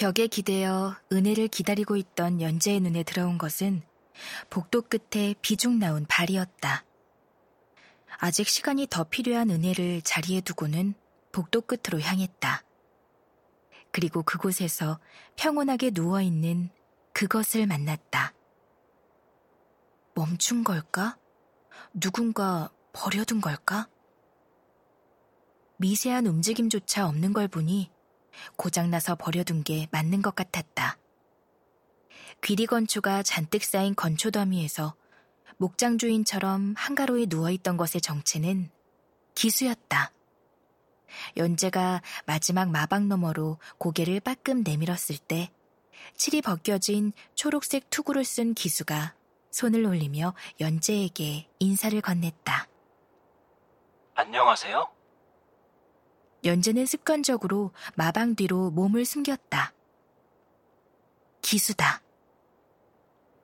벽에 기대어 은혜를 기다리고 있던 연재의 눈에 들어온 것은 복도 끝에 비중 나온 발이었다. 아직 시간이 더 필요한 은혜를 자리에 두고는 복도 끝으로 향했다. 그리고 그곳에서 평온하게 누워있는 그것을 만났다. 멈춘 걸까? 누군가 버려둔 걸까? 미세한 움직임조차 없는 걸 보니 고장나서 버려둔 게 맞는 것 같았다. 귀리 건초가 잔뜩 쌓인 건초 더미에서 목장 주인처럼 한가로이 누워있던 것의 정체는 기수였다. 연재가 마지막 마방 너머로 고개를 빠끔 내밀었을 때 칠이 벗겨진 초록색 투구를 쓴 기수가 손을 올리며 연재에게 인사를 건넸다. 안녕하세요? 연재는 습관적으로 마방 뒤로 몸을 숨겼다. 기수다.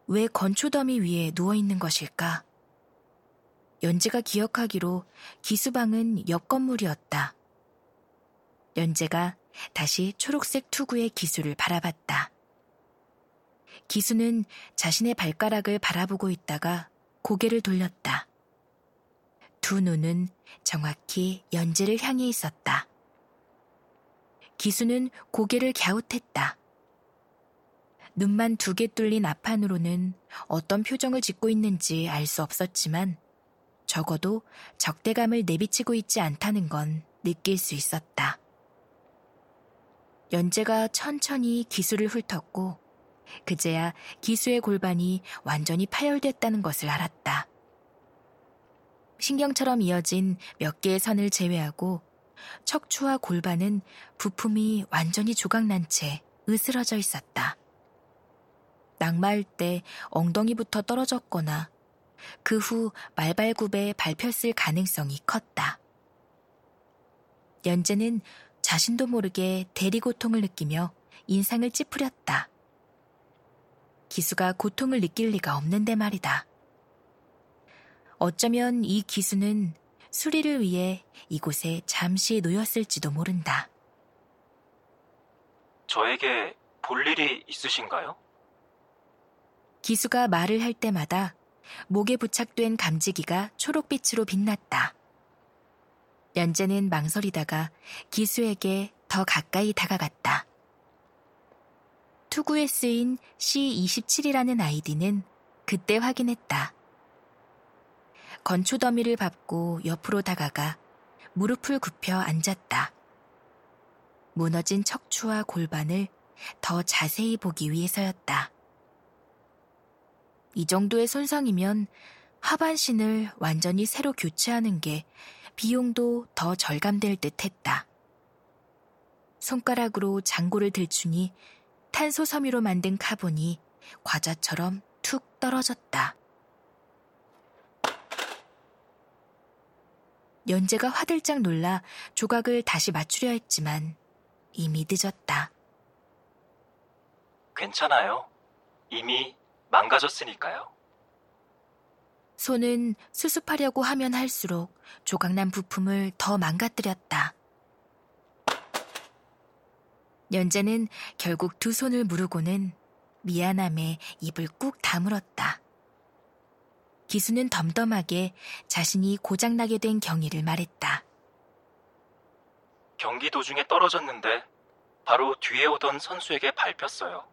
왜 건초더미 위에 누워있는 것일까? 연재가 기억하기로 기수방은 옆 건물이었다. 연재가 다시 초록색 투구의 기수를 바라봤다. 기수는 자신의 발가락을 바라보고 있다가 고개를 돌렸다. 두 눈은 정확히 연재를 향해 있었다. 기수는 고개를 갸웃했다. 눈만 두 개 뚫린 앞판으로는 어떤 표정을 짓고 있는지 알 수 없었지만 적어도 적대감을 내비치고 있지 않다는 건 느낄 수 있었다. 연재가 천천히 기수를 훑었고 그제야 기수의 골반이 완전히 파열됐다는 것을 알았다. 신경처럼 이어진 몇 개의 선을 제외하고 척추와 골반은 부품이 완전히 조각난 채 으스러져 있었다. 낙마할 때 엉덩이부터 떨어졌거나 그 후 말발굽에 밟혔을 가능성이 컸다. 연재는 자신도 모르게 대리고통을 느끼며 인상을 찌푸렸다. 기수가 고통을 느낄 리가 없는데 말이다. 어쩌면 이 기수는 수리를 위해 이곳에 잠시 놓였을지도 모른다. 저에게 볼 일이 있으신가요? 기수가 말을 할 때마다 목에 부착된 감지기가 초록빛으로 빛났다. 연재는 망설이다가 기수에게 더 가까이 다가갔다. 투구에 쓰인 C27이라는 아이디는 그때 확인했다. 건초 더미를 밟고 옆으로 다가가 무릎을 굽혀 앉았다. 무너진 척추와 골반을 더 자세히 보기 위해서였다. 이 정도의 손상이면 하반신을 완전히 새로 교체하는 게 비용도 더 절감될 듯 했다. 손가락으로 장골을 들추니 탄소 섬유로 만든 카본이 과자처럼 툭 떨어졌다. 연재가 화들짝 놀라 조각을 다시 맞추려 했지만 이미 늦었다. 괜찮아요. 이미 망가졌으니까요. 손은 수습하려고 하면 할수록 조각난 부품을 더 망가뜨렸다. 연재는 결국 두 손을 무르고는 미안함에 입을 꾹 다물었다. 기수는 덤덤하게 자신이 고장나게 된 경위를 말했다. 경기 도중에 떨어졌는데 바로 뒤에 오던 선수에게 밟혔어요.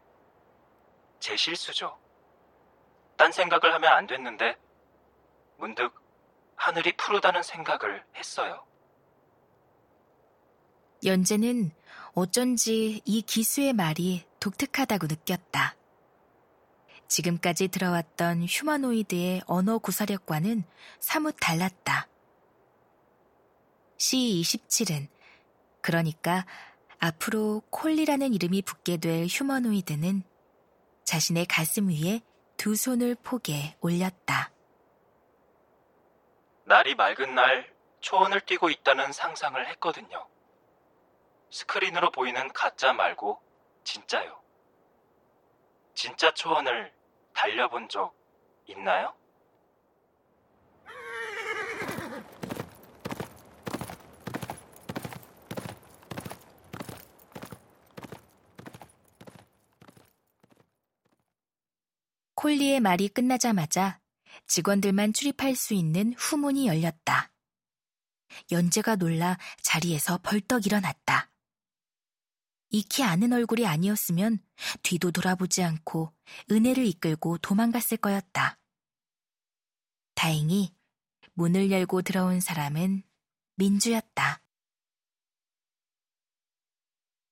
제 실수죠. 딴 생각을 하면 안 됐는데 문득 하늘이 푸르다는 생각을 했어요. 연재는 어쩐지 이 기수의 말이 독특하다고 느꼈다. 지금까지 들어왔던 휴머노이드의 언어 구사력과는 사뭇 달랐다. C27은 그러니까 앞으로 콜리라는 이름이 붙게 될 휴머노이드는 자신의 가슴 위에 두 손을 포개 올렸다. 날이 맑은 날 초원을 뛰고 있다는 상상을 했거든요. 스크린으로 보이는 가짜 말고 진짜요. 진짜 초원을 달려본 적 있나요? 콜리의 말이 끝나자마자 직원들만 출입할 수 있는 후문이 열렸다. 연재가 놀라 자리에서 벌떡 일어났다. 익히 아는 얼굴이 아니었으면 뒤도 돌아보지 않고 은혜를 이끌고 도망갔을 거였다. 다행히 문을 열고 들어온 사람은 민주였다.